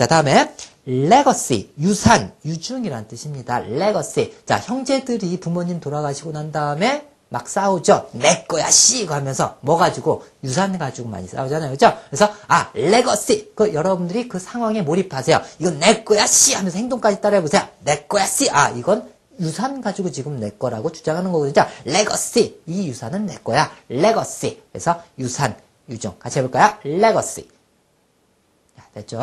자, 다음에 legacy, 유산, 유증이란 뜻입니다. legacy. 자, 형제들이 부모님 돌아가시고 난 다음에 막 싸우죠. 내 거야, 씨! 이거 하면서 뭐 가지고? 유산 가지고 많이 싸우잖아요. 그죠? 그래서, 아, legacy! 그 여러분들이 그 상황에 몰입하세요. 이건 내 거야, 씨! 하면서 행동까지 따라해보세요. 내 거야, 씨! 아, 이건 유산 가지고 지금 내 거라고 주장하는 거거든요. legacy 이 유산은 내 거야. legacy! 그래서 유산, 유정. 같이 해볼까요? 레거시. 자, 됐죠?